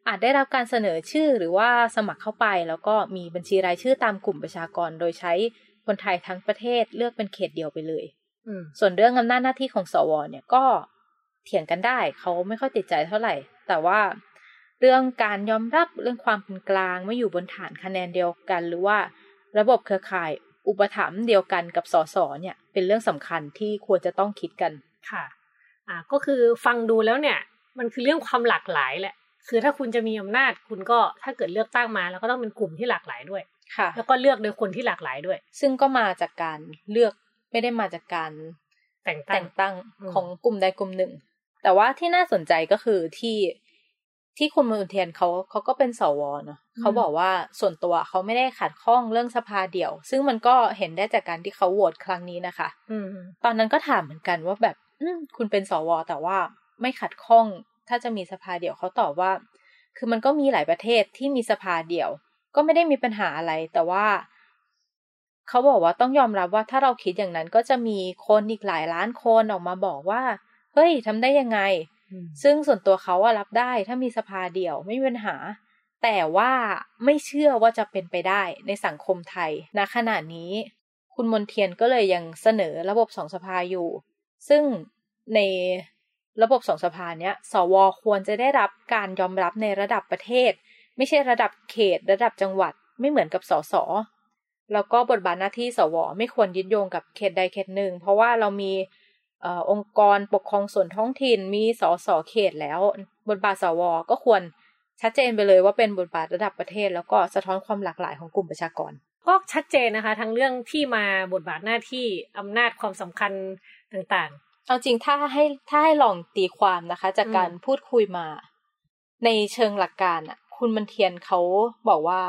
อาจได้รับการเสนอชื่อหรือว่าสมัครเข้าไป แล้วก็มีบัญชีรายชื่อตามกลุ่มประชากร โดยใช้คนไทยทั้งประเทศเลือกเป็นเขตเดียวไปเลยอืมส่วนเรื่องอำนาจหน้าที่ของสวเนี่ยก็เถียงกันได้เขาไม่ค่อยติดใจเท่าไหร่ แต่ว่าเรื่องการยอมรับเรื่องความเป็นกลางไม่อยู่บนฐานคะแนนเดียวกัน หรือว่าระบบเครือข่าย อุปถัมภ์เดียวกันกับสสเนี่ย เป็นเรื่องสำคัญที่ควรจะต้องคิดกันค่ะ อ่าก็คือฟังดูแล้วเนี่ย มันคือเรื่องความหลากหลายแหละ คือถ้าคุณจะมีอำนาจคุณก็ถ้าเกิดเลือกตั้งมา แล้วก็ต้องเป็นกลุ่มที่หลากหลายด้วยค่ะ แล้วก็เลือกโดยคนที่หลากหลายด้วย ซึ่งก็มาจากการเลือกไม่ได้มาจากการแต่งตั้แต่งงตั้งอืมของกลุ่มใดกลุ่มหนึ่ง แต่ว่าที่น่าสนใจก็คือที่ ที่คุณมนเทียนเขาเขาก็เป็นสวเนาะเขาบอกว่าส่วนตัวเขาไม่ได้ขัดข้องเรื่องสภาเดี่ยว ซึ่งมันก็เห็นได้จากการที่เขาโหวตครั้งนี้นะคะ อืมตอนนั้นก็ถามเหมือนกันว่าแบบอืมคุณเป็นสวแต่ว่าไม่ขัดข้อง ถ้าจะมีสภาเดี่ยวเขาตอบว่า คือมันก็มีหลายประเทศที่มีสภาเดี่ยว ก็ไม่ได้มีปัญหาอะไร แต่ว่าเขาบอกว่าต้องยอมรับว่าถ้าเราคิดอย่างนั้นก็จะมีคนอีกหลายล้านคนออกมาบอกว่าเฮ้ยทำได้ยังไงอืม ซึ่งส่วนตัวเขาอะรับได้ถ้ามีสภาเดี่ยวไม่มีปัญหา แต่ว่าไม่เชื่อว่าจะเป็นไปได้ในสังคมไทยณขณะนี้ คุณมนเทียนก็เลยยังเสนอระบบสองสภาอยู่ ซึ่งในระบบสองสภาเนี้ย สวควรจะได้รับการยอมรับในระดับประเทศ ไม่ใช่ระดับเขตระดับจังหวัดไม่เหมือนกับสสแล้วก็บทบาทหน้าที่สวไม่ควรยึดโยงกับเขตใดเขตหนึ่ง เพราะว่าเรามี ออองค์กรปกครองส่วนท้องถิ่นมีสสเขตแล้วบทบาทสวก็ควรชัดเจนไปเลยว่าเป็นบทบาทระดับประเทศ แล้วก็สะท้อนความหลากหลายของกลุ่มประชากร ก็ชัดเจนนะคะ ทั้งเรื่องที่มาบทบาทหน้าที่อำนาจความสำคัญต่างเอาจริงถ้าให้ถ้าให้ลองตีความนะคะ จากอืมการพูดคุยมา ในเชิงหลักการอะ คุณมันเทียนเขาบอกว่า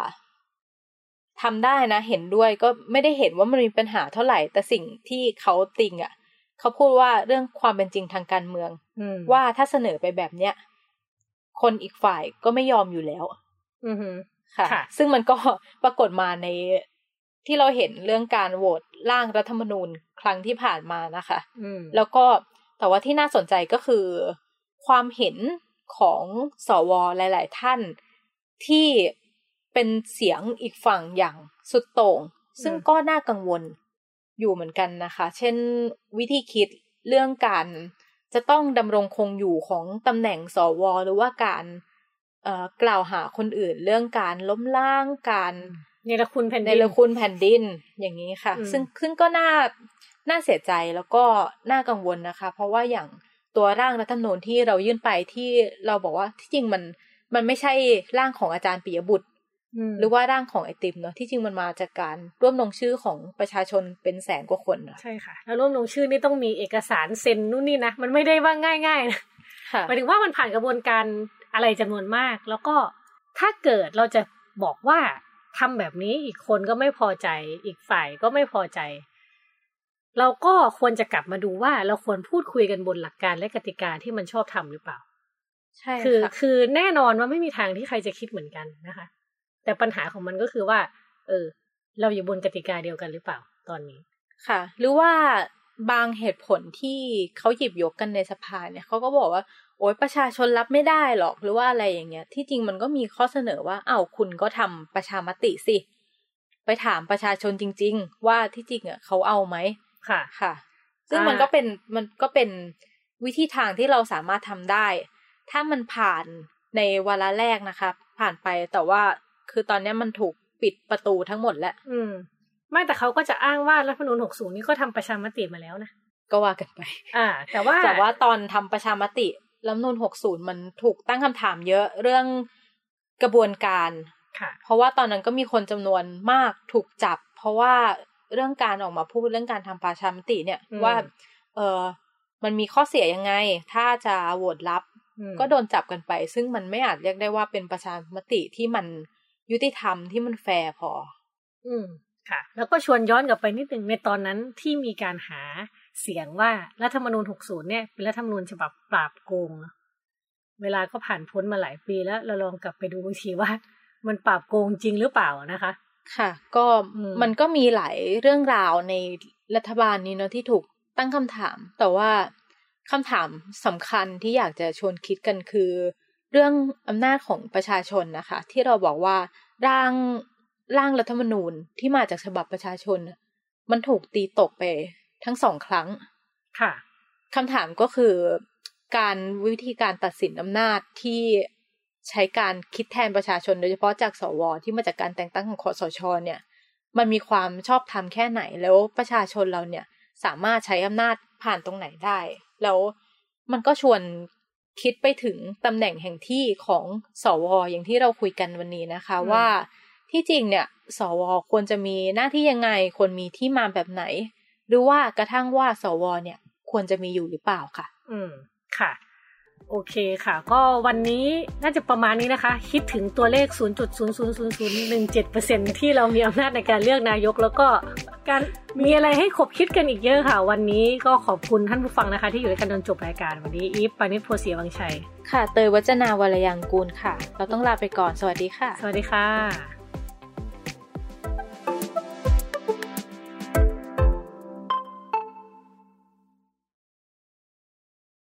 ทำได้นะ เห็นด้วยก็ไม่ได้เห็นว่ามันมีปัญหาเท่าไหร่ แต่สิ่งที่เขาติงอะ เขาพูดว่าเรื่องความเป็นจริงทางการเมืองๆอืมว่าถ้าเสนอไปแบบเนี้ยคนอีกฝ่ายก็ไม่ยอมอยู่แล้ว อือหือค่ะค่ะ ซึ่งมันก็ปรากฏมาในที่เราเห็นเรื่องการโหวตร่างรัฐธรรมนูญครั้งที่ผ่านมานะคะอืมแล้วก็แต่ว่าที่น่าสนใจก็คือ ความเห็นของสวหลาย ๆ ท่านที่เป็นเสียงอีกฝั่งอย่างสุดโต่งซึ่งก็น่ากังวล อยู่เหมือนกันนะคะ เช่นวิธีคิดเรื่องการจะต้องดำรงคงอยู่ของตำแหน่งสวหรือว่าการเอ่อกล่าวหาคนอื่น เรื่องการล้มล้างการเนรคุณแผ่นในดินรคุณแผ่นดินอย่างนี้ค่ะอืมซึ่งซึ่งก็น่าน่าเสียใจแล้วก็น่ากังวลนะคะ เพราะว่าอย่างตัวร่างรัฐธรรมนูญที่เรายื่นไปที่เราบอกว่าที่จริงมันมันไม่ใช่ร่างของอาจารย์ปิยบุตรม หรือว่าร่างของไอติมเนาะที่จริงมันมาจากการร่วมลงชื่อของประชาชนเป็นแสนกว่าคนอะใช่ค่ะ แล้วร่วมลงชื่อนี่ต้องมีเอกสารเซ็นนู่นนี่นะมันไม่ได้ว่าง่ายๆนะค่ะหมายถึงว่ามันผ่านกระบวนการอะไรจำนวนมาก แล้วก็ถ้าเกิดเราจะบอกว่าทำแบบนี้อีกคนก็ไม่พอใจ อีกฝ่ายก็ไม่พอใจ เราก็ควรจะกลับมาดูว่าเราควรพูดคุยกันบนหลักการและกติกาที่มันชอบทำหรือเปล่า ใช่คือค่ะคือแน่นอนว่าไม่มีทางที่ใครจะคิดเหมือนกันนะคะ แต่ปัญหาของมันก็คือว่า เออ เราอยู่บนกติกาเดียวกันหรือเปล่าตอนนี้ ค่ะ หรือว่าบางเหตุผลที่เขาหยิบยกกันในสภาเนี่ยเขาก็บอกว่า โอ๊ยประชาชนรับไม่ได้หรอกหรือว่าอะไรอย่างเงี้ย ที่จริงมันก็มีข้อเสนอว่าอ้าวคุณก็ทำประชามติสิไปถามประชาชนจริง ๆ ว่าที่จริงอะเขาเอาไหมค่ะค่ะ ซึ่งอ่ามัมันก็เป็นมันก็เป็นวิธีทางที่เราสามารถทำได้ ถ้ามันผ่านในวาระแรกนะคะ ผ่านไปแต่ว่า คือตอนเนี้ยมันถูกปิดประตูทั้งหมดแล้วอืม ไม่แต่เขาก็จะอ้างว่ารัฐธรรมนูญ60 นี่ก็ทำประชามติมาแล้วนะ ก็ว่ากันไป อ่า แต่ว่าแต่ว่าตอนทำประชามติรัฐธรรมนูล60 มันถูกตั้งคำถามเยอะเรื่องกระบวนการค่ะ เพราะว่าตอนนั้นก็มีคนจำนวนมากถูกจับ เพราะว่าเรื่องการออกมาพูดเรื่องการทำประชามติเนี่ยอืมว่า เออมันมีข้อเสียยังไง ถ้าจะโหวตรับอืมก็โดนจับกันไป ซึ่งมันไม่อาจเรียกได้ว่าเป็นประชามติที่มัน ยุติธรรมที่มันแฟร์พอ อืมค่ะ แล้วก็ชวนย้อนกลับไปนิดหนึ่งในตอนนั้นที่มีการหาเสียงว่ารัฐธรรมนูญ 60 เนี่ยเป็นรัฐธรรมนูญฉบับปราบโกงเนอะเวลาก็ผ่านพ้นมาหลายปีแล้วเราลองกลับไปดูบางทีว่า มันปราบโกงจริงหรือเปล่านะคะ ค่ะ ก็มันก็มีหลายเรื่องราวในรัฐบาลนี้เนาะที่ถูกตั้งคำถาม แต่ว่าคำถามสำคัญที่อยากจะชวนคิดกันคือ เรื่องอำนาจของประชาชนนะคะ ที่เราบอกว่าร่างร่างรัฐธรรมนูญที่มาจากฉบับประชาชน มันถูกตีตกไปทั้งสองครั้ง ค่ะคำถามก็คือการวิธีการตัดสินอำนาจที่ใช้การคิดแทนประชาชน โดยเฉพาะจากสวที่มาจากการแต่งตั้งของคอสช เนี่ย มันมีความชอบธรรมแค่ไหนแล้วประชาชนเราเนี่ยสามารถใช้อำนาจผ่านตรงไหนได้ แล้วมันก็ชวน คิดไปถึงตำแหน่งแห่งที่ของสวอย่างที่เราคุยกันวันนี้นะคะ ว่าที่จริงเนี่ย สวควรจะมีหน้าที่ยังไง ควรมีที่มาแบบไหน หรือว่ากระทั่งว่าสวเนี่ย ควรจะมีอยู่หรือเปล่าค่ะ อืมค่ะ โอเคค่ะ ก็วันนี้น่าจะประมาณนี้นะคะ คิดถึงตัวเลข 0.00017%ที่เรามีอำนาจในการเลือกนายก แล้วก็การมีอะไรให้ขบคิดกันอีกเยอะค่ะ วันนี้ก็ขอบคุณท่านผู้ฟังนะคะ ที่อยู่ด้วยกันจนจบรายการวันนี้อีฟปานิชโพเสียวังชัย ค่ะ เตยวัจนาวรยังกูลค่ะ เราต้องลาไปก่อน สวัสดีค่ะ สวัสดีค่ะ